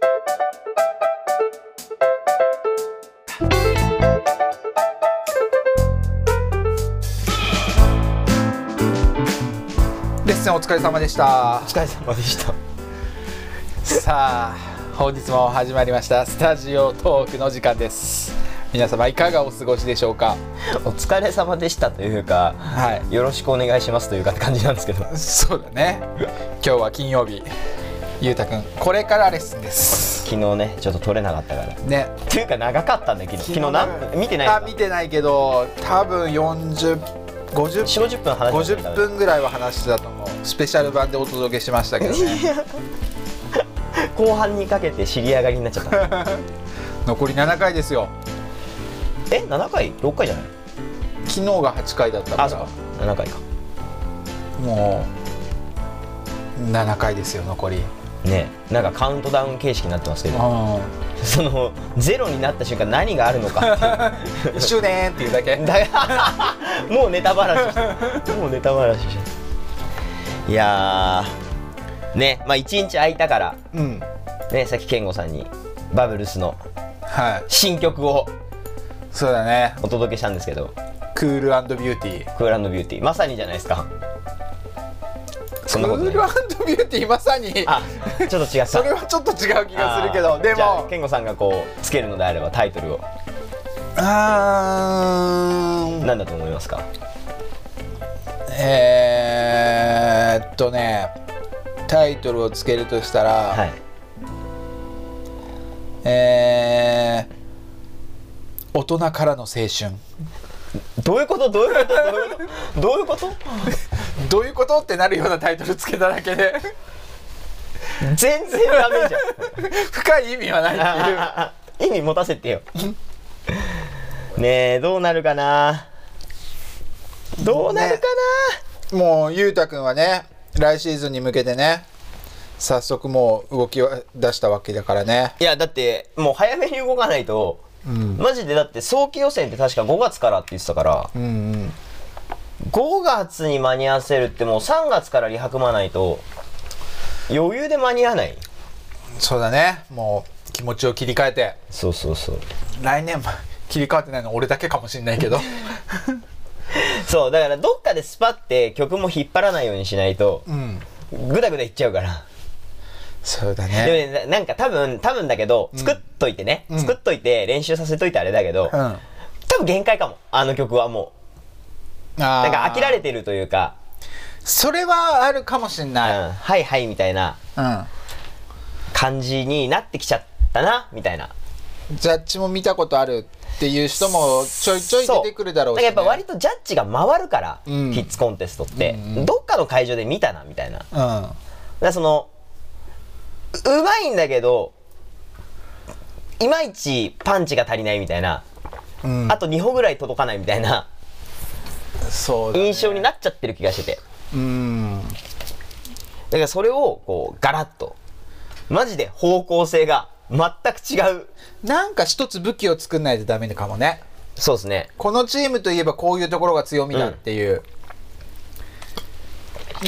レッスンお疲れ様でした。お疲れ様でした。さあ本日も始まりました。スタジオトークの時間です。皆様いかがお過ごしでしょうか？お疲れ様でしたというかはい。よろしくお願いしますというかって感じなんですけど。そうだね。今日は金曜日ゆうたくんこれからレッスンです。昨日ねちょっと撮れなかったから。っねていうか長かったんだ昨日昨日。なん見てないあ見てないけど多分40 50 4 5 0分話してた50分ぐらいは話してたと思う。スペシャル版でお届けしましたけどね。後半にかけて知り上がりになっちゃった。残り7回ですよ。え7回？6回じゃない？昨日が8回だったかあそうか。ら7回か。もう7回ですよ残りねなんかカウントダウン形式になってますけど1そのゼロになった瞬間何があるのか。周年っていうだけ。だ もうネタばらしもうネタばらしいやーねまあ一日空いたからうん。ねさっき健吾さんにバブルスのはい。新曲をそうだね。お届けしたんですけど。クールビューティークールビューティーまさにじゃないですかそんなことない。クールビューティーまさに。あちょっと違った。それはちょっと違う気がするけどでも。健吾さんがこうつけるのであればタイトルを。あー。何だと思いますか？えーっとねタイトルをつけるとしたら、はい。えー大人からの青春どういうこと？どういうこと？どういうこと？どういうこと？ってなるようなタイトルつけただけで。全然ダメじゃん。深い意味はないっていう。意味持たせてよ。ねえどうなるかな？どうなるかもうゆうたくんはね来シーズンに向けてね早速もう動きを出したわけだからね。ないやだってもう早めに動かないと、マジでだって早期予選って確か5月からって言ってたからうんうん。5月に間に合わせるってもう3月からリハ組まないと余裕で間に合わない。そうだね。もう気持ちを切り替えて。そうそうそう。来年も切り替わってないの俺だけかもしれないけど。そうだからどっかでスパって曲も引っ張らないようにしないとうん。グダグダいっちゃうからそうだでねもねななんか多分多分だけど作っといてね、うん。作っといて練習させといてあれだけど、うん。多分限界かもあの曲はもう。ななんか飽きられてるというか、それはあるかもしん、ない、はいはいみたいな。うん。感じになってきちゃったなみたいな。ジャッジも見たことあるっていう人もちょいちょい出てくるだろうし、ね、そだからやっぱ割とジャッジが回るから、うん。キッズコンテストって、うん。うんどっかの会場で見たなみたいな。うん。らそのううまいんだけどいまいちパンチが足りないみたいな、うん、あと2歩ぐらい届かないみたいな。そうだね。印象になっちゃってる気がしてて。うん。だからそれをこうガラッと。マジで方向性が全く違う。なんか一つ武器を作んないとダメかもね。そうですね。このチームといえばこういうところが強みだっていう、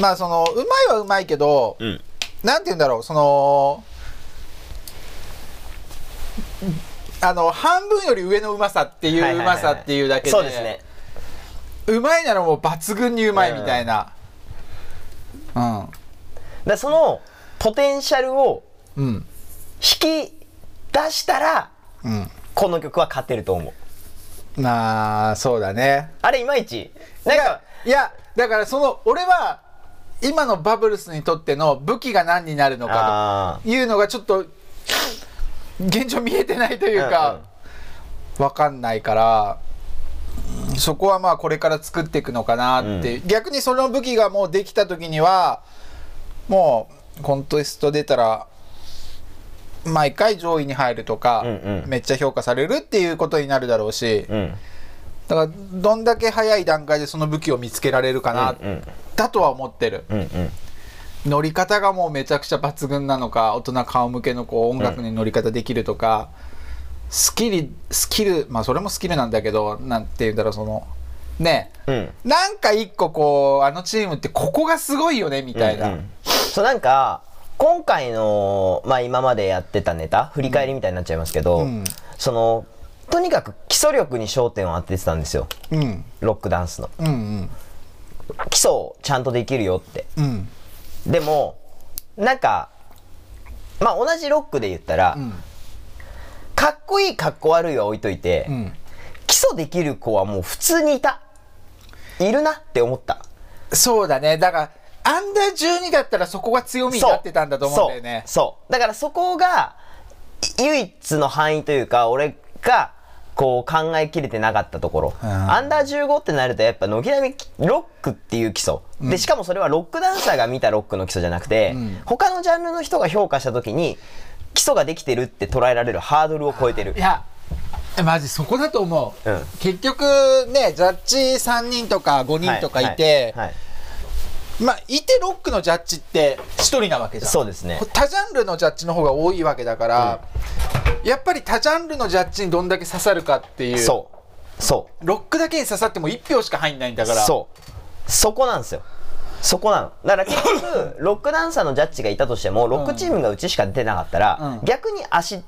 まあそのうまいはうまいけど、うんなんて言うんだろうそのあの半分より上のうまさっていうはいうまさっていうだけでそうですね。うまいならもう抜群にうまいみたいな。だからそのポテンシャルをうん。うん引き出したらうん。この曲は勝てると思う。まあそうだね。あれいまいち？なんかいやだからその俺は今のバブルスにとっての武器が何になるのかあというのがちょっと現状見えてないというか、わかんないからうんそこはまあこれから作っていくのかなって、逆にその武器がもうできた時にはもうコンテスト出たら毎回上位に入るとか、うんうん。めっちゃ評価されるっていうことになるだろうし、だからどんだけ早い段階でその武器を見つけられるかな、うんうんだとは思ってる。うんうん。乗り方がもうめちゃくちゃ抜群なのか大人顔向けのこう音楽に乗り方できるとか、スキルスキルまあそれもスキルなんだけどなんて言うんだろうそのねうん。なんか一個こうあのチームってここがすごいよねみたいな、うんうん。そうなんか今回の、まあ、今までやってたネタ振り返りみたいになっちゃいますけど、うん。そのとにかく基礎力に焦点を当ててたんですよ。うん。ロックダンスの。うんうん基礎をちゃんとできるよって。うん。でもなんかまあ同じロックで言ったら、うん。かっこいいかっこ悪いは置いといて、うん。基礎できる子はもう普通にいた。いるなって思った。そうだね。だからアンダー12だったらそこが強みになってたんだと思うんだよね。そう。そう。だからそこがい唯一の範囲というか俺がこう考えきれてなかったところ、うん。アンダー15ってなるとやっぱ軒並みロックっていう基礎、でしかもそれはロックダンサーが見たロックの基礎じゃなくて、ん。他のジャンルの人が評価した時に基礎ができてるって捉えられるハードルを超えてる。いやえマジそこだと思う、うん。結局ねジャッジ3人とか5人とかいて、はいはいはいまあいてロックのジャッジって1人なわけじゃん。そうですね。他ジャンルのジャッジの方が多いわけだから、やっぱり他ジャンルのジャッジにどんだけ刺さるかっていうそう。そう。ロックだけに刺さっても1票しか入んないんだから。そう。そこなんですよ。そこなの。だから結局 ロックダンサーのジャッジがいたとしてもロックチームがうちしか出てなかったら、うん。逆に足引っ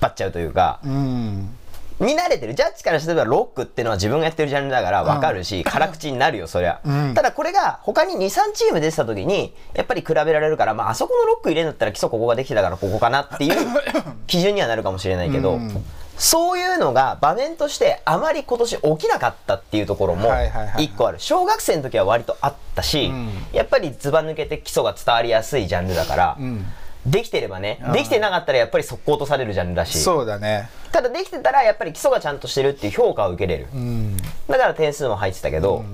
張っちゃうというかうん見慣れてる。ジャッジからすればロックっていうのは自分がやってるジャンルだから分かるし、辛口になるよそりゃ、うん。ただこれが他に23チーム出てた時にやっぱり比べられるから、まあ、あそこのロック入れるんだったら基礎ここができてたからここかなっていう 基準にはなるかもしれないけど、うん。そういうのが場面としてあまり今年起きなかったっていうところもはいはいはいはい。一個ある。小学生の時は割とあったし、ん。やっぱりずば抜けて基礎が伝わりやすいジャンルだから、んできてればねできてなかったらやっぱり速攻とされるジャンルだし。そうだね。ただできてたらやっぱり基礎がちゃんとしてるっていう評価を受けれる、うん。だから点数も入ってたけど、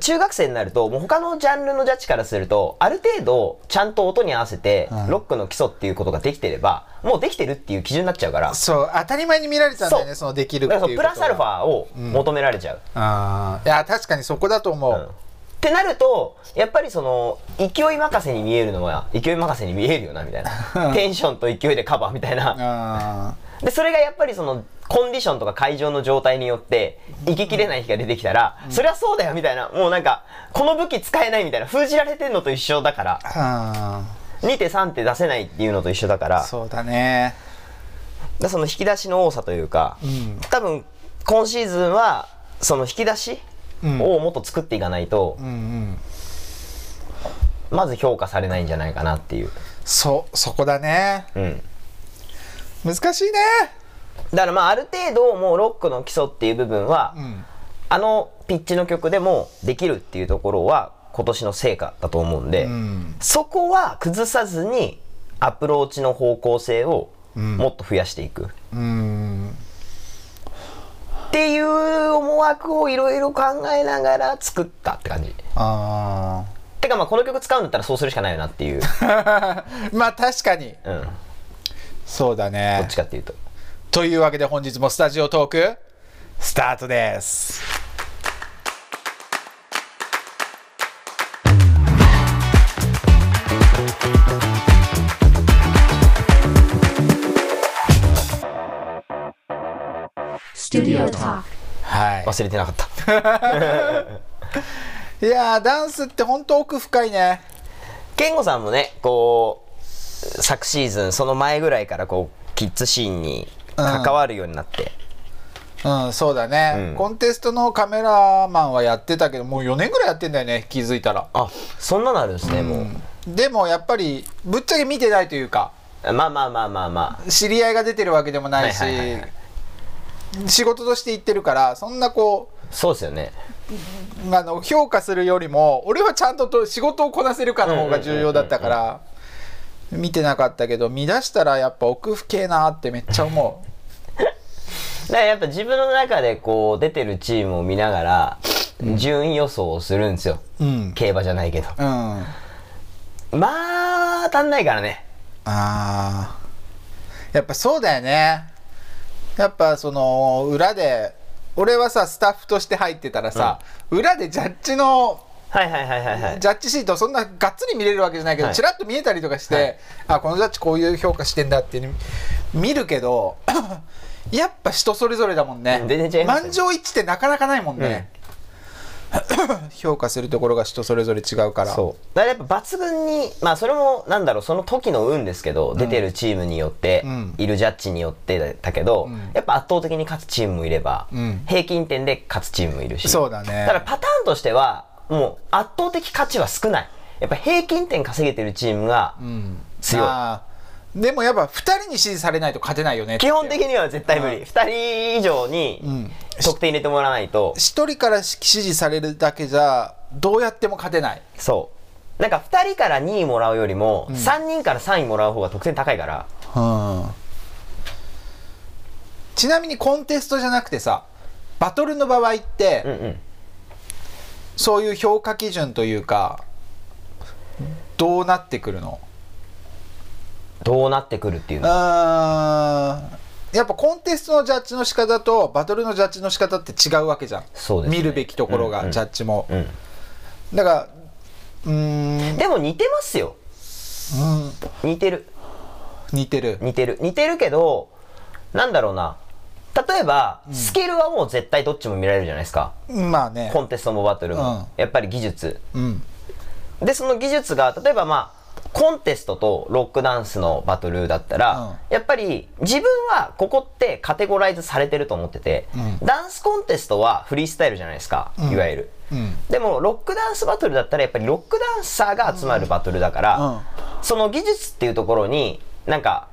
中学生になるともう他のジャンルのジャッジからするとある程度ちゃんと音に合わせてうん。ロックの基礎っていうことができてればもうできてるっていう基準になっちゃうから。そう当たり前に見られてたんだよねそそのできるってだいうプラスアルファを求められちゃう、あー。いや確かにそこだと思う、うんってなるとやっぱりその勢い任せに見えるのは勢い任せに見えるよなみたいな。テンションと勢いでカバーみたいな。あでそれがやっぱりそのコンディションとか会場の状態によって行ききれない日が出てきたら、そりゃそうだよみたいな。もうなんかこの武器使えないみたいな。封じられてんのと一緒だからーあ2手3手出せないっていうのと一緒だから。ーそうだね。だその引き出しの多さというか、ん。多分今シーズンはその引き出しうんをもっと作っていかないと、うんうん。まず評価されないんじゃないかなっていう、そうそこだね。うん、難しいね。だからまあある程度もうロックの基礎っていう部分は、うん。あのピッチの曲でもできるっていうところは今年の成果だと思うんで、うん。そこは崩さずにアプローチの方向性をもっと増やしていく、うんっていう思惑をいろいろ考えながら作ったって感じ。あてかまあこの曲使うんだったらそうするしかないよなっていう、あ まあ確かに。うん、どそうだね。っちかっていうと。というわけで本日もスタジオトークスタートです忘れてなかった。いやーダンスって本当奥深いね。健吾さんもねこう昨シーズンその前ぐらいからこうキッズシーンに関わるようになって、うん。そうだね、うん。コンテストのカメラマンはやってたけどもう4年ぐらいやってんだよね気づいたら。あそんなのあるんですね、もう。でもやっぱりぶっちゃけ見てないというか。まあまあまあまあま知り合いが出てるわけでもないし、はいはいはいはい仕事として行ってるからそんなこあそうですよね。うあの評価するよりも俺はちゃんとと仕事をこなせるかの方が重要だったから見てなかったけど見出したらやっぱ奥深えなってめっちゃ思だからやっぱ自分の中でこう出てるチームを見ながら順位予想をするんですよ、ううん。競馬じゃないけど。うん。あまあ当たんないからね。あー。やっぱそうだよねやっぱその裏で俺はさスタッフとして入ってたらさ、裏でジャッジのはいはいはいはいはい。ジャッジシートそんながっつり見れるわけじゃないけど、はい。ちらっと見えたりとかして、はい。あこのジャッジこういう評価してんだって見るけど やっぱ人それぞれだもんね。全然違いますよ満場一致ってなかなかないもんね、評価するところが人それぞれ違うから。そう。だからやっぱ抜群にまあそれもなんだろうその時の運ですけど、出てるチームによって、うん。いるジャッジによってだけど、やっぱ圧倒的に勝つチームもいれば、ん。平均点で勝つチームもいるしそうだね。だからパターンとしてはもう圧倒的価値は少ない。やっぱ平均点稼げてるチームが強い、でもやっぱ2人に支持されないと勝てないよね基本的には絶対無理、2人以上にん得点入れてもらわないと、1人から支持されるだけじゃどうやっても勝てない。そう。なんか2人から2位もらうよりも、3人から3位もらう方が得点高いから。うん。ちなみにコンテストじゃなくてさバトルの場合って、うんうん。そういう評価基準というかどうなってくるの？どうなってくるっていうの？あーやっぱコンテストのジャッジの仕方とバトルのジャッジの仕方って違うわけじゃん。そうですね。見るべきところが、うんうん。ジャッジも、うん。だからうーん。でも似てますよ。うん。似てる。似てる。似てる。似てるけどなんだろうな。例えば、スキルはもう絶対どっちも見られるじゃないですか。まあね。コンテストもバトルも、うん。やっぱり技術。うん。でその技術が例えばまあコンテストとロックダンスのバトルだったら、うん。やっぱり自分はここってカテゴライズされてると思ってて、うん。ダンスコンテストはフリースタイルじゃないですか、ん。いわゆる、うん。でもロックダンスバトルだったらやっぱりロックダンサーが集まるバトルだから、うん。その技術っていうところになんか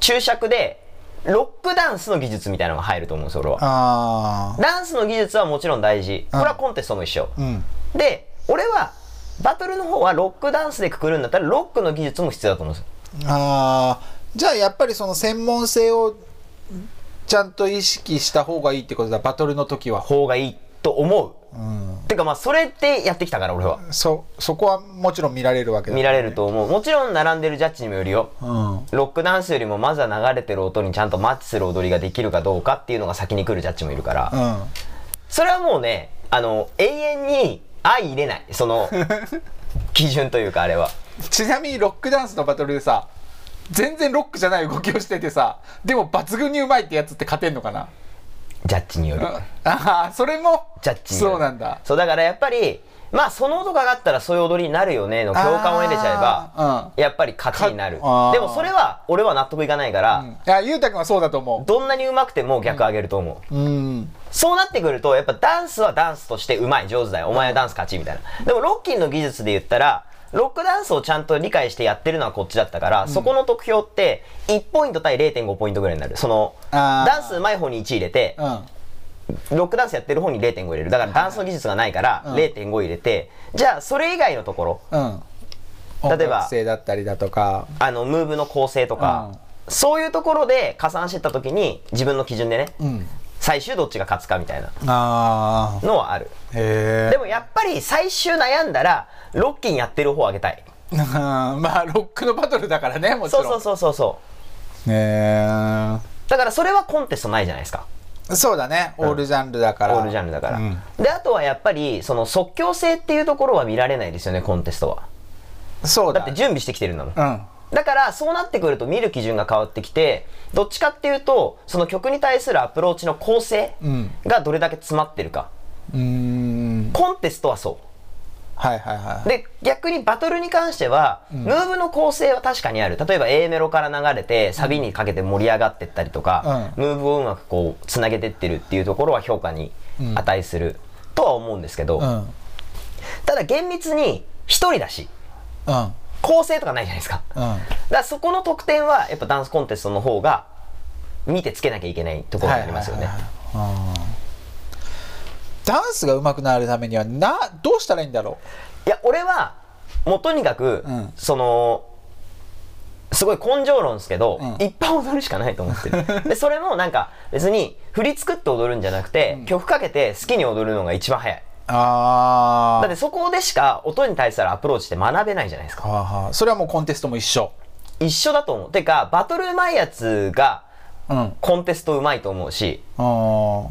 注釈でロックダンスの技術みたいなのが入ると思うんですよ俺は。あダンスの技術はもちろん大事。これはコンテストも一緒、あうん。で俺はバトルの方はロックダンスでくくるんだったらロックの技術も必要だと思うんですよ。あーじゃあやっぱりその専門性をちゃんと意識した方がいいってことだバトルの時は。方がいいと思う。うんてかまあそれでやってきたから俺は。そそこはもちろん見られるわけだ見られると思う。もちろん並んでるジャッジにもよるよ。うん。ロックダンスよりもまずは流れてる音にちゃんとマッチする踊りができるかどうかっていうのが先に来るジャッジもいるから、うん。それはもうねあの永遠に相入れない。その基準というかあれは。ちなみにロックダンスのバトルでさ全然ロックじゃない動きをしててさでも抜群にうまいってやつって勝てんのかな？ジャッジによる。ああーそれも？ジャッジによる。そうなんだ。そうだからやっぱりまあその音が上がったらそういう踊りになるよねの共感を得れちゃえばあやっぱり勝ちになる。でもそれは俺は納得いかないから、ーうん。いやゆうたくんはそうだと思どんなに上手くても逆上げると思う、ううん。そうなってくるとやっぱダンスはダンスとして上手い上手だよ。お前はダンス勝ちみたいな。でもロッキンの技術で言ったらロックダンスをちゃんと理解してやってるのはこっちだったから、そこの得票って1ポイント対0.5ポイントぐらいになる。そのダンス上手い方に1入れてうん。ロックダンスやってる方に0.5入れる。だからダンスの技術がないからうん。0.5入れて、じゃあそれ以外のところうん。例えばだったりだとか。あのムーブの構成とか、そういうところで加算してった時に自分の基準でねうん最終どっちが勝つかみたいな。あのはある。でもやっぱり最終悩んだらロッキンやってる方をあげたい。まあロックのバトルだからねもちろん。そうそうそうそうそう。へだからそれはコンテストないじゃないですか。えそうだね。オールジャンルだから。オールジャンルだから、うん。であとはやっぱりその即興性っていうところは見られないですよねコンテストは。そうだ。だって準備してきてるんだもん。うんだからそうなってくると見る基準が変わってきてどっちかっていうとその曲に対するアプローチの構成うん。がどれだけ詰まってるか。うーん。コンテストはそはいはいはうで逆にバトルに関しては、ムーブの構成は確かにある。例えば A メロから流れてサビにかけて盛り上がってったりとか、ムーブをうまくこうつなげてってるっていうところは評価に値する、とは思うんですけど、いうん。ただ厳密に1人だし。うん構成とかないじゃないですか。うん。だからそこの得点はやっぱダンスコンテストの方が見てつけなきゃいけないところになりますよね。ダンスが上手くなるためにはなどうしたらいいんだろいや俺はもうとにかく、うん。そのすごい根性論ですけど、うん。いっぱい踊るしかないと思ってる。でそれもなんか別に振り作って踊るんじゃなくて、曲かけて好きに踊るのが一番早い。うああだってそこでしか音に対するアプローチって学べないじゃないですか。はあはあ。それはもうコンテストも一緒。一緒だと思う。てかバトルうまいやつがうん。あコンテストうまいと思うし。ー。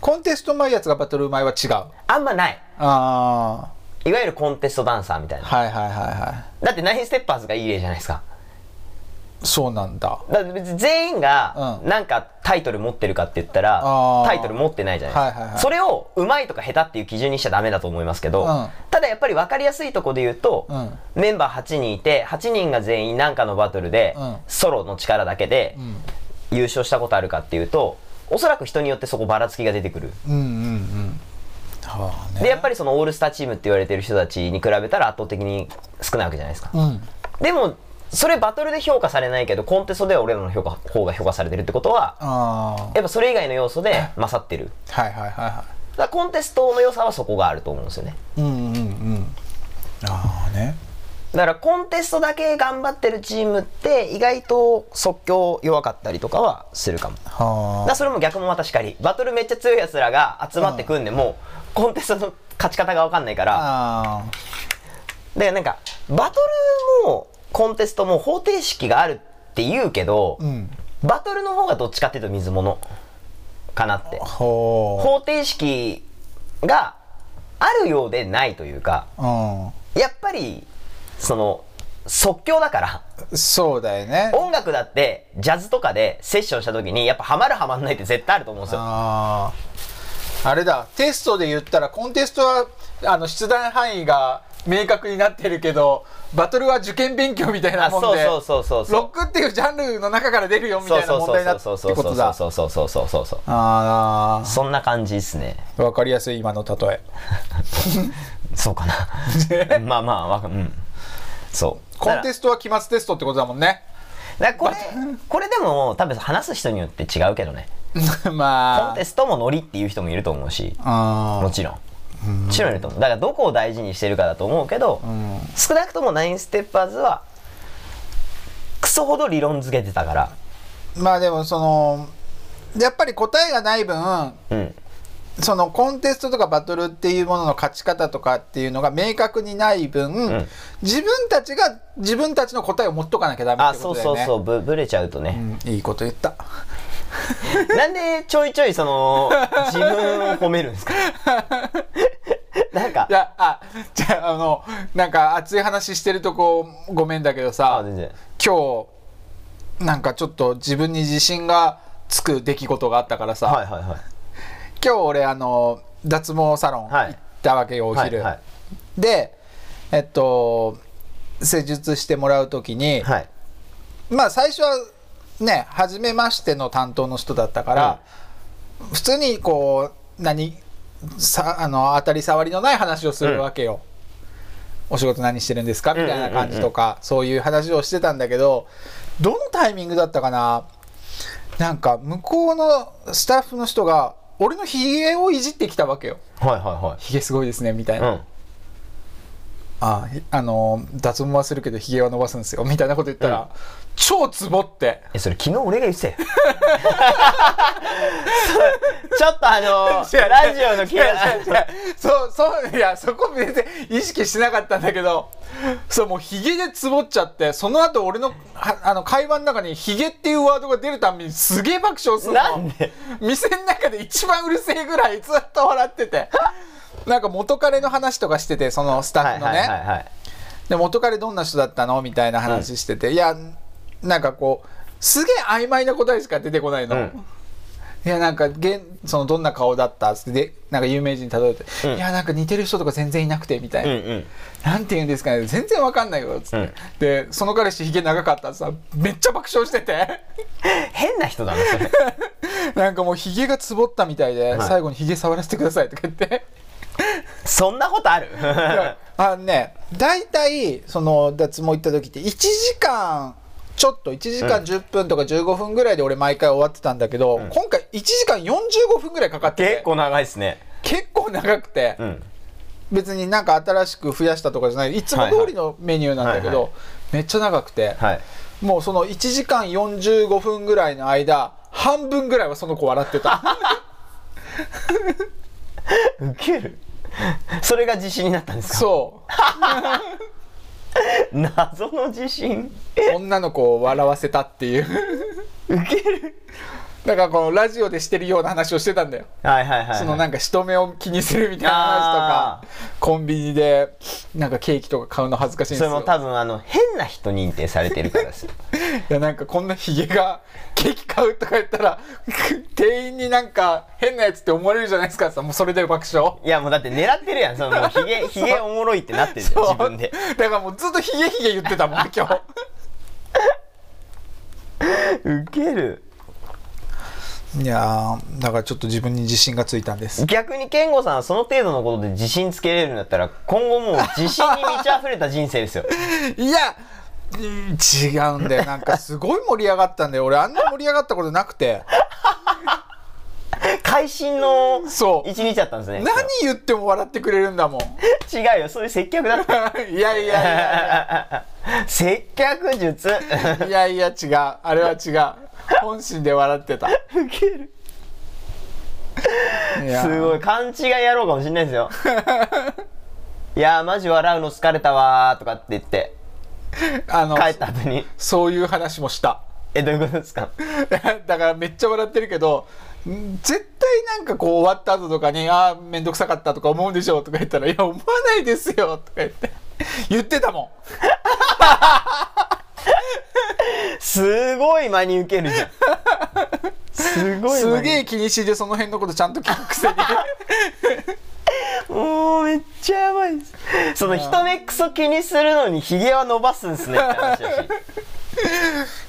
コンテストうまいやつがバトルうまいは違う。あんまない。あいわゆるコンテストダンサーみたいな。あはいはいはいはだってナインステッパーズがいい例じゃないですかそうなんだ。だ全員がうん。なんかタイトル持ってるかって言ったら、タイトル持ってないじゃないですか、はいはいはい。それをうまいとか下手っていう基準にしちゃダメだと思いますけど、うん。ただやっぱり分かりやすいところで言うと、うん。メンバー8人いて8人が全員何かのバトルで、うん。ソロの力だけでん。優勝したことあるかっていうとおそらく人によってそこばらつきが出てくる。うんうん。うん。はあね。でやっぱりそのオールスターチームって言われてる人たちに比べたら圧倒的に少ないわけじゃないですか。うん。でもそれバトルで評価されないけどコンテストでは俺らの評価方が評価されてるってことはあやっぱそれ以外の要素で勝ってる。あはいはいはいはだからコンテストの良さはそこがあると思うんですよね。いうんうんうん。ああね。だからコンテストだけ頑張ってるチームって意外と即興弱かったりとかはするかも。だそれも逆もまたしかりバトルめっちゃ強いやつらが集まってくんでも、コンテストの勝ち方が分かんないから。ああでなんかバトルもコンテストも方程式があるって言うけど、うん。バトルの方がどっちかっていうと水物かなって。ほ方程式があるようでないというかやっぱりその即興だから。んそうだよね。音楽だってジャズとかでセッションした時にやっぱハマるハマんないって絶対あると思うんですよ。あれだ。テストで言ったらコンテストはあの出題範囲が明確になってるけどバトルは受験勉強みたいなあもんでロックっていうジャンルの中から出るよみたいな問題になってそうそうそうことだそうそうそうそうそうそう。あそんな感じですね。あわかりやすい今の例え。そうかな。まあまあわかうん。そう。コンテスストは期末テストってことだもんね。トこれこれでも多分話す人によって違うけどね。コ まあ。ンテストもノリっていう人もいると思うし。あもちろん。もちろんいると思う。だからどこを大事にしてるかだと思うけど、ん。少なくともナインステッパーズはクソほど理論付けてたから。まあでもそのやっぱり答えがない分うん。そのコンテストとかバトルっていうものの勝ち方とかっていうのが明確にない分、ん。自分たちが自分たちの答えを持っとかなきゃダメあってこそうとだよね。そうそう。ぶぶれちゃうとね、うん。いいこと言った。なんでちょいちょいその自分を褒めるんですか？なんか。いやあじゃああのなんか熱い話してるとこごめんだけどあさ今日なんかちょっと自分に自信がつく出来事があったからさ、はいはいはい。今日俺あの脱毛サロンはい。行ったわけよ、お昼、はいはい。でえっと施術してもらう時に、はい。まあ最初はね初めましての担当の人だったから、普通にこう何さあの当たり障りのない話をするわけよ、お仕事何してるんですかみたいな感じとか、そういう話をしてたんだけどどのタイミングだったかな？なんか向こうのスタッフの人が俺のひげをいじってきたわけよ。はいはひげすごいですねみたいな、いはいうん。あひあの脱毛はするけどひげは伸ばすんですよみたいなこと言ったら、超ツボって。えそれ昨日俺が言ってたよ。そちょっとあのラジオのいやいやいやそうそういやそこ別に意識してなかったんだけどそうもうヒゲでつぼっちゃってその後俺のはあの会話の中にヒゲっていうワードが出るたびにすげえ爆笑するの。なんで？店の中で一番うるせえぐらいずっと笑ってて。なんか元彼の話とかしててそのスタッフのね、で元彼どんな人だったの？みたいな話してて、いやなんかこうすげえ曖昧な答えしか出てこないの、うん。いやなんか現そのどんな顔だったっつってでなんか有名人に例えて、うん。いやなんか似てる人とか全然いなくてみたいな、うんうん。なんて言うんですかね全然わかんないよっつって、うん。でその彼氏ひげ長かったってさめっちゃ爆笑してて。変な人だなそれ。なんかもうひげがつぼったみたいで、はい。最後にひげ触らせてくださいとか言って。そんなことある？あのね大体その脱毛行った時って1時間ちょっと1時間10分とか15分ぐらいで俺毎回終わってたんだけど、今回1時間45分ぐらいかかってて。結構長いっすね。結構長くて、うん。別になんか新しく増やしたとかじゃない。いつも通りのメニューなんだけど、はいはい。めっちゃ長くて、はい。もうその1時間45分ぐらいの間半分ぐらいはその子笑ってた。ウケる。それが自信になったんですか？そ 謎の自信。う女の子を笑わせたっていう。ウケるだからこのラジオでしてるような話をしてたんだよ。はいはいはいはい。そのなんか人目を気にするみたいな話とかコンビニでなんかケーキとか買うの恥ずかしいんですよ。それも多分あの変な人認定されてるからですよいやなんかこんなヒゲがケーキ買うとか言ったら 店員になんか変なやつって思われるじゃないですかさもうそれで爆笑。いやもうだって狙ってるやん。そのもうヒゲ ヒゲおもろいってなってるじゃん自分で。だからもうずっとヒゲヒゲ言ってたもん今日。ウケるいやーだからちょっと自分に自信がついたんです。逆に健吾さんはその程度のことで自信つけれるんだったら今後もう自信に満ち溢れた人生ですよ。いやうん違うんだよ。なんかすごい盛り上がったんだよ俺あんな盛り上がったことなくて。会心のそう一日だったんですね。何言っても笑ってくれるんだもん。違うよ。そういう接客だった。いやいやいや。接客術？いやいや違う。あれは違う本心で笑ってた。いウケる。や。すごい勘違いやろうかもしんないですよ。いやーマジ笑うの疲れたわーとかって言って。あの帰った後に。そういう話もした。えどういうことですか？だからめっちゃ笑ってるけどん絶対なんかこう終わった後とかに「ああ面倒くさかった」とか思うでしょとか言ったら「いや思わないですよ」とか言って。言ってたもすごい真に受けるじゃん。すごいすげえ気にしてその辺のことちゃんと聞くくせに。もうめっちゃやばい。ですその人目クソ気にするのにヒゲは伸ばすんすねって話だし。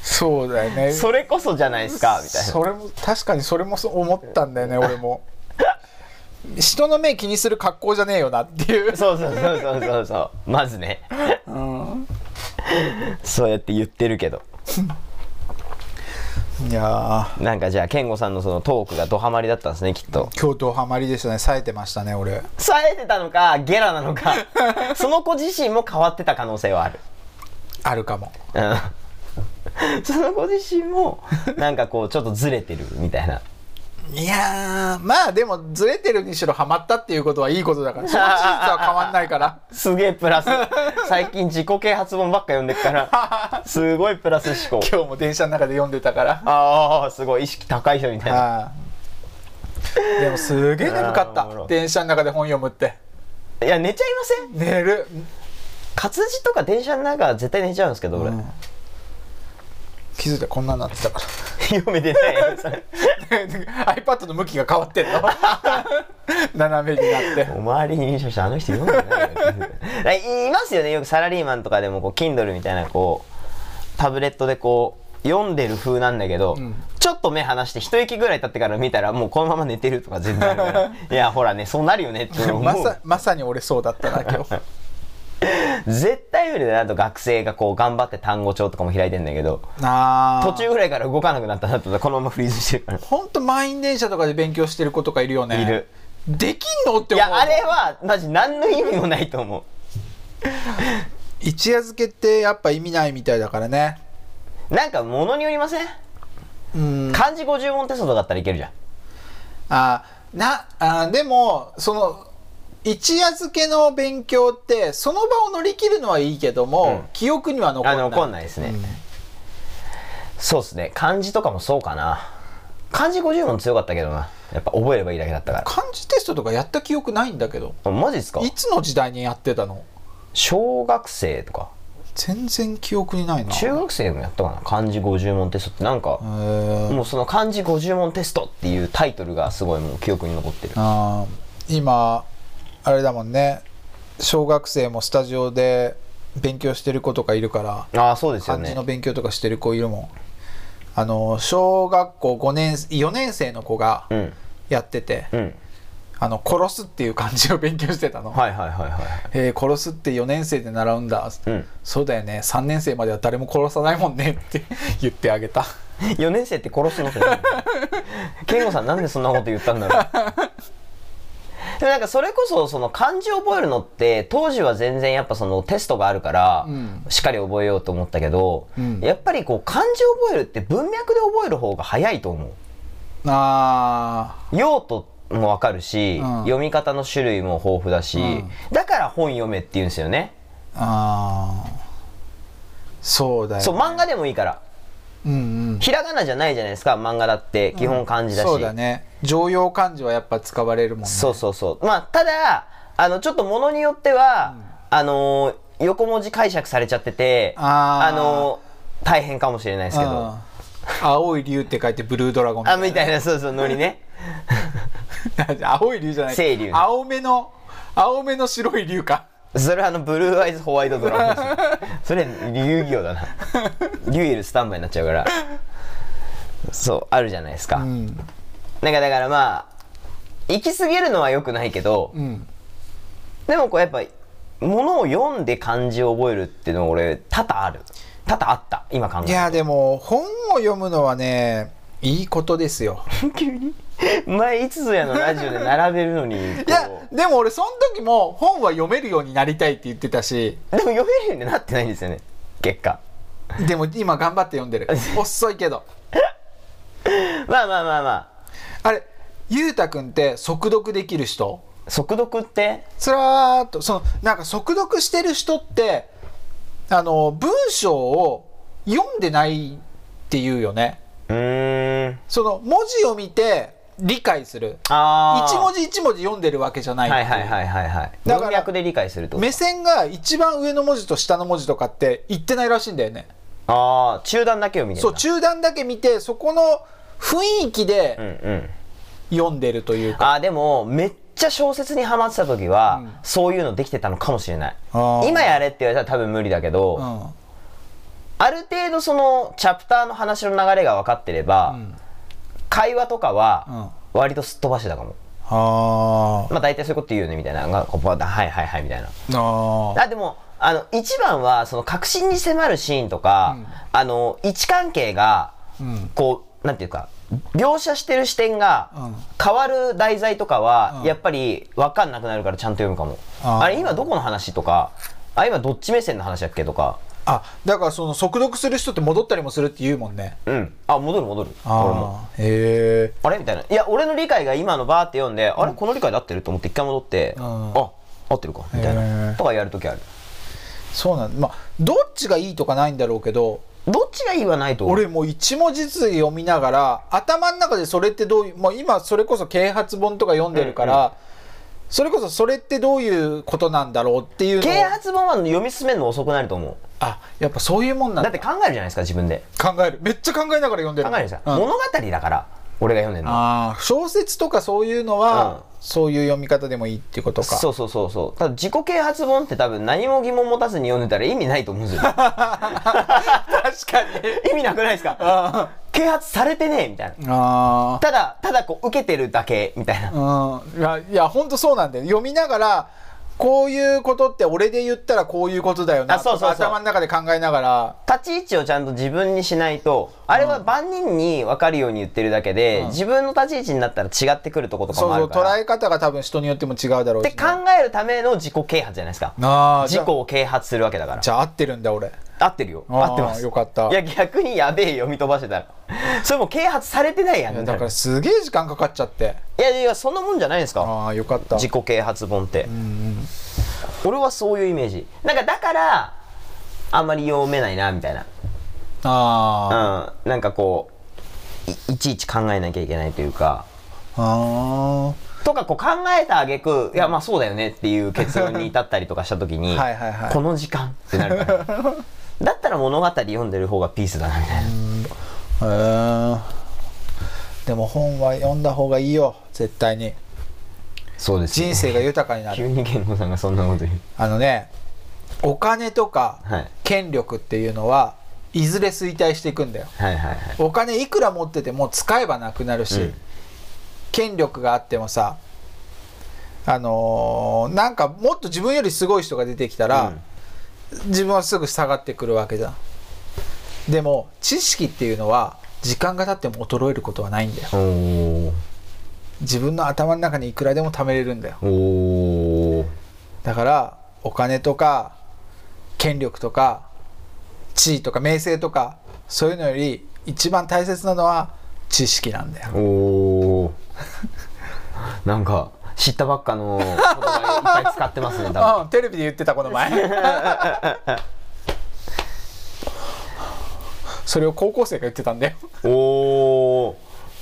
そうだよね。それこそじゃないですかみたいな。それも確かにそれもそう思ったんだよね俺も。人の目気にする格好じゃねえよなっていうそう。そうそうそうそうそう。まずね。うんそうやって言ってるけど。いやなんかじゃあ健吾さんのそのトークがドハマりだったんですねきっと。ー京都ハマりでしたね。冴えてましたね俺。冴えてたのかゲラなのか。その子自身も変わってた可能性はある。あるかも。うん。その子自身もなんかこうちょっとずれてるみたいないやーまあでもずれてるにしろハマったっていうことはいいことだから。その事実は変わんないから。すげえプラス。最近自己啓発本ばっか読んでっから。すごいプラス思考。今日も電車の中で読んでたから。ああすごい意識高い人みたいな。でもすげえ眠かった。電車の中で本読むって。いや寝ちゃいません？寝る。活字とか電車の中は絶対寝ちゃうんですけど俺、うん気づいたらこんなになってたから。読めてない iPad の向きが変わってんの？斜めになって。お周りに印象してあの人読んでないよ。いますよねよくサラリーマンとかでもこう Kindle みたいなこうタブレットでこう読んでる風なんだけど、ん。ちょっと目離して一息ぐらい経ってから見たらもうこのまま寝てるとか全然あるからいやほらねそうなるよねって思う。まさまさに俺そうだったな今日 絶対無理だなと学生がこう頑張って単語帳とかも開いてんだけど途中ぐらいから動かなくなったなとこのままフリーズしてる。からほんと満員電車とかで勉強してる子とかいるよね。いる。できんのって思う。いやあれはマジ何の意味もないと思う。一夜漬けってやっぱ意味ないみたいだからね。なんか物によりません？うん。漢字50問テストとかだったらいけるじゃん。あなあでもその一夜漬けの勉強ってその場を乗り切るのはいいけども、うん。記憶には残らない。あ残んないですね、そうっすね。漢字とかもそうかな。漢字50問強かったけどな。やっぱ覚えればいいだけだったか漢字テストとかやった記憶ないんだけど。らマジっすか？いつの時代にやってたの？小学生とか。全然記憶にないな。中学生でもやったかな？漢字50問テストってなんかもうその漢字50問テストっていうタイトルがすごいもう記憶に残ってる。今あれだもんね。小学生もスタジオで勉強してる子とかいるからああそうですよね。漢字の勉強とかしてる子いるもん。あの小学校5年4年生の子がうん。やってて、うん。あの殺すっていう漢字を勉強してたの、はいはいはいはい。えー殺すって4年生で習うんだ、うん。そうだよね。3年生までは誰も殺さないもんねって 言ってあげた。4年生って殺すの健吾さんなんでそんなこと言ったんだろう でもなんかそれこそその漢字を覚えるのって当時は全然やっぱそのテストがあるからうん。しっかり覚えようと思ったけど、うん。やっぱりこう漢字を覚えるって文脈で覚える方が早いと思う。あ用途もわかるし、うん。読み方の種類も豊富だし、うん。だから本読めって言うんですよね。ーあー。そうだよ、ね、そう漫画でもいいから。うんうん。ひらがなじゃないじゃないですか漫画だって。基本漢字だし、そうだね常用漢字はやっぱ使われるもんね。そうそうそう。まあただあのちょっとものによっては、あのー横文字解釈されちゃっててあー。のー大変かもしれないですけど。うん。青い竜って書いてブルードラゴンみたいな。あみたいな。そうそうノリね。青い竜じゃない。青竜ね青めの青めの白い竜か。それあのブルーアイズホワイトドラゴンそれ遊戯王だな。デュエルスタンバイになっちゃうから。そうあるじゃないですか、うんなんかだからまあ行き過ぎるのは良くないけど、うん。でもこうやっぱ物を読んで漢字を覚えるっていうのは俺多々ある。多々あった。今考えるいやでも本を読むのはねいいことですよ。急に？前いつぞやのラジオで並べるのにいやでも俺その時も本は読めるようになりたいって言ってたし。でも読めるようになってないんですよね。結果。でも今頑張って読んでる。遅いけど。まあまあまあまああれゆうたくんって速読できる人？速読って？つらーっとそのなんか速読してる人ってあの文章を読んでないっていうよね。うーん。その文字を見て理解する。ああ一文字一文字読んでるわけじゃないはいはいはいはいはい。だから文脈で理解すると。目線が一番上の文字と下の文字とかって言ってないらしいんだよね。ああ中段だけを見てるそう中段だけ見てそこの雰囲気うんでうん。読んでるというか、あーでもめっちゃ小説にハマってた時は、うん。そういうのできてたのかもしれない。今やれって言われたら多分無理だけど、うん。ある程度そのチャプターの話の流れが分かってれば、ん。会話とかうん。は割とすっ飛ばしてたかも、あまあ大体そういうこと言うよねみたいな。はいはいはいみたいな。ー。あでもあの一番はその確信に迫るシーンとか、あの位置関係がうん。こうなんていうか描写してる視点がうん。変わる題材とかは、うん。やっぱり分かんなくなるからちゃんと読むかも。あれ今どこの話とかあ今どっち目線の話だっけとか。あだからその速読する人って戻ったりもするって言うもんね。うん。あ戻る戻る。俺も。ああへえあれ？みたいな。いや俺の理解が今のバーって読んで、あれこの理解で合ってると思って一回戻って、ん。あ合ってるかみたいへなー。とかやるときある。そうなんまあどっちがいいとかないんだろうけどどっちがいいはないと俺もう一文字ずつ読みながら頭の中でそれってどういうもう今それこそ啓発本とか読んでるから、それこそそれってどういうことなんだろうっていう啓発本は読み進めるの遅くなると思う。あやっぱそういうもんなんだ。だって考えるじゃないですか自分で。考える。めっちゃ考えながら読んでる。考えるじゃん、うん。物語だから俺が読んでるの。ああ小説とかそういうのは、うん。そういう読み方でもいいってことか。そうそうそうそう。ただ自己啓発本って多分何も疑問持たずに読んでたら意味ないと思うんですよ。確かに。意味なくないですか？あ啓発されてねえみたいな。あただただこう受けてるだけみたいな。うん。いやいや本当そうなんだよ。読みながらこういうことって俺で言ったらこういうことだよなあそうそう頭の中で考えながら。立ち位置をちゃんと自分にしないとあれは万人に分かるように言ってるだけで、うん。自分の立ち位置になったら違ってくるとことかもあるから。捉え方が多分人によっても違うだろうしね、って考えるための自己啓発じゃないですか。自己を啓発するわけだから。じゃあ合ってるんだ俺。合ってるよ。合ってますよかった。いや逆にやべえ読み飛ばしてたら それもう啓発されてないやん。だからすげえ時間かかっちゃって。いやいやそんなもんじゃないですか。ああよかった。自己啓発本って、俺はそういうイメージ。なんかだからあんまり読めないなみたいな。あうん。なんかこういいちいち考えなきゃいけないというか。ああとかこう考えた挙句いやまあそうだよねっていう結論に至ったりとかした時にはいはいはい。この時間ってなるから。だったら物語読んでる方がピースだなみたいな。ーへえでも本は読んだ方がいいよ絶対に。そうです人生が豊かになる。急に健吾さんがそんなこと言う。あのねお金とかはい。権力っていうのはいずれ衰退していくんだよ。はいはいはい。お金いくら持ってても使えばなくなるし、うん。権力があってもさあのーなんかもっと自分よりすごい人が出てきたら、自分はすぐ下がってくるわけじゃんでも知識っていうのは時間が経っても衰えることはないんだよ。自分の頭の中にいくらでも貯めれるんだよ。だからお金とか権力とか地位とか名声とかそういうのより一番大切なのは知識なんだよ。おー。なんか知ったばっかの言葉いっぱい使ってますねうん テレビで言ってたこの前 それを高校生が言ってたんだよ。おー。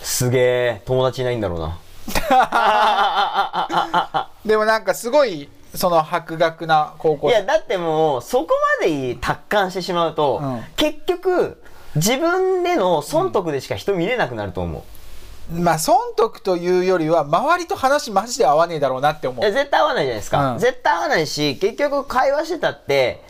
すげえ友達いないんだろうな。でもなんかすごいその博学な高校いやだってもうそこまで達観してしまうと、うん。結局自分での損得でしか人見れなくなると思う、まあ損得というよりは周りと話マジで合わねえだろうなって思いうや絶対合わないじゃないですか、うん。絶対合わないし結局会話してたって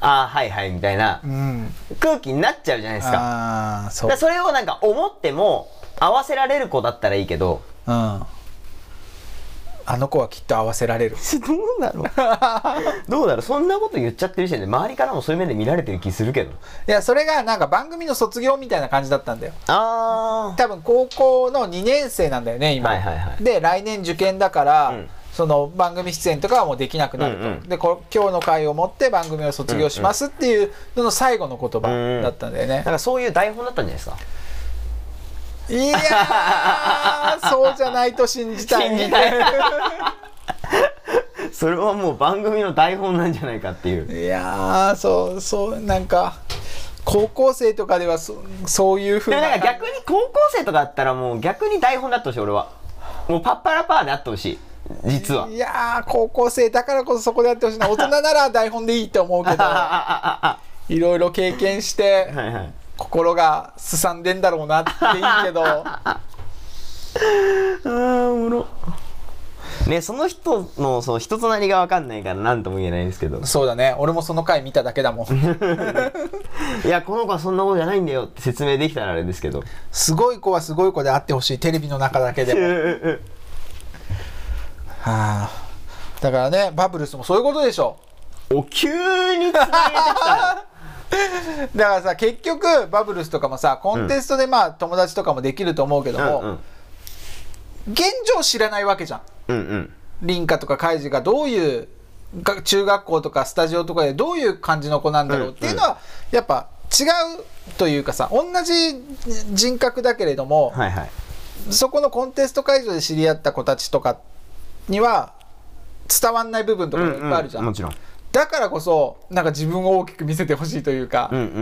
ああはいはいみたいなうん。空気になっちゃうじゃないですか。ああそからそれをなんか思っても合わせられる子だったらいいけど。うん。あの子はきっと合わせられる。どうだろうどうだろうそんなこと言っちゃってる時点で周りからもそういう目で見られてる気するけど。いやそれがなんか番組の卒業みたいな感じだったんだよ。あ多分高校の2年生なんだよね今、はいはいはい。で来年受験だから、うんその番組出演とかはもうできなくなると、うんうん。でこ今日の回をもって番組を卒業しますっていうのの最後の言葉だったんだよね。なん、かそういう台本だったんじゃないですか？いやーそうじゃないと信じたい。それはもう番組の台本なんじゃないかっていう。いやーそうそうなんか高校生とかではそそういうふうななんか逆に高校生とかだったらもう逆に台本だってほしい俺は。もうパッパラパーであってほしい実は。いやー高校生だからこそそこでやってほしいな。大人なら台本でいいと思うけどあ いろいろ経験して心がすさんでんだろうなっていいけど。あーおもろ。ねその人のその人となりが分かんないから何とも言えないんですけど。そうだね。俺もその回見ただけだもん。いやこの子はそんなことじゃないんだよって説明できたらあれですけど。すごい子はすごい子であってほしい。テレビの中だけでも はあだからねバブルスもそういうことでしょ。お急に だからさ結局バブルスとかもさコンテストでまあ友達とかもできると思うけども、うんうん。現状知らないわけじゃん。うんうん。凛花とかカイジがどういうが中学校とかスタジオとかでどういう感じの子なんだろうっていうのはやっぱ違うというかさ同じ人格だけれども、はいはい。そこのコンテスト会場で知り合った子たちとかには伝わんない部分とかもいっぱいあるじゃん,、もちろん。だからこそなんか自分を大きく見せてほしいというか、うんうんうんう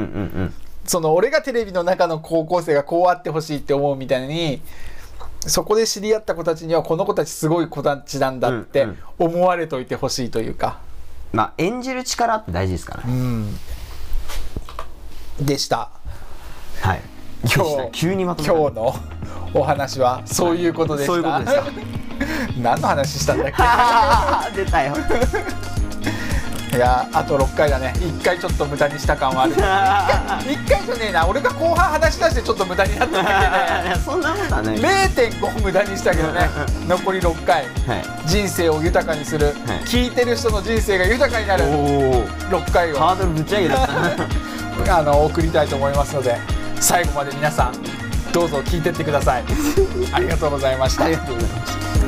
ん。その俺がテレビの中の高校生がこうあってほしいって思うみたいにそこで知り合った子たちにはこの子たちすごい子たちなんだってうん思われといてほしいというか。まあ演じる力って大事ですからね。うん。でした。はい。今日急にまとめた。今日のお話はそういうことでした、そういうことですか 何の話したんだっ 出たよ。け いやあと6回だね。1回ちょっと無駄にした感はある。1回じゃねえな。俺が後半話し出してちょっと無駄になっただけで。そんなことはない0.5無駄にしたけどね。残り6回。はい。人生を豊かにする、はい。聞いてる人の人生が豊かになる。おお6回を。ハードルぶち上げた。あの送りたいと思いますので最後まで皆さんどうぞ聞いてってください。ありがとうございました。ありがとうございました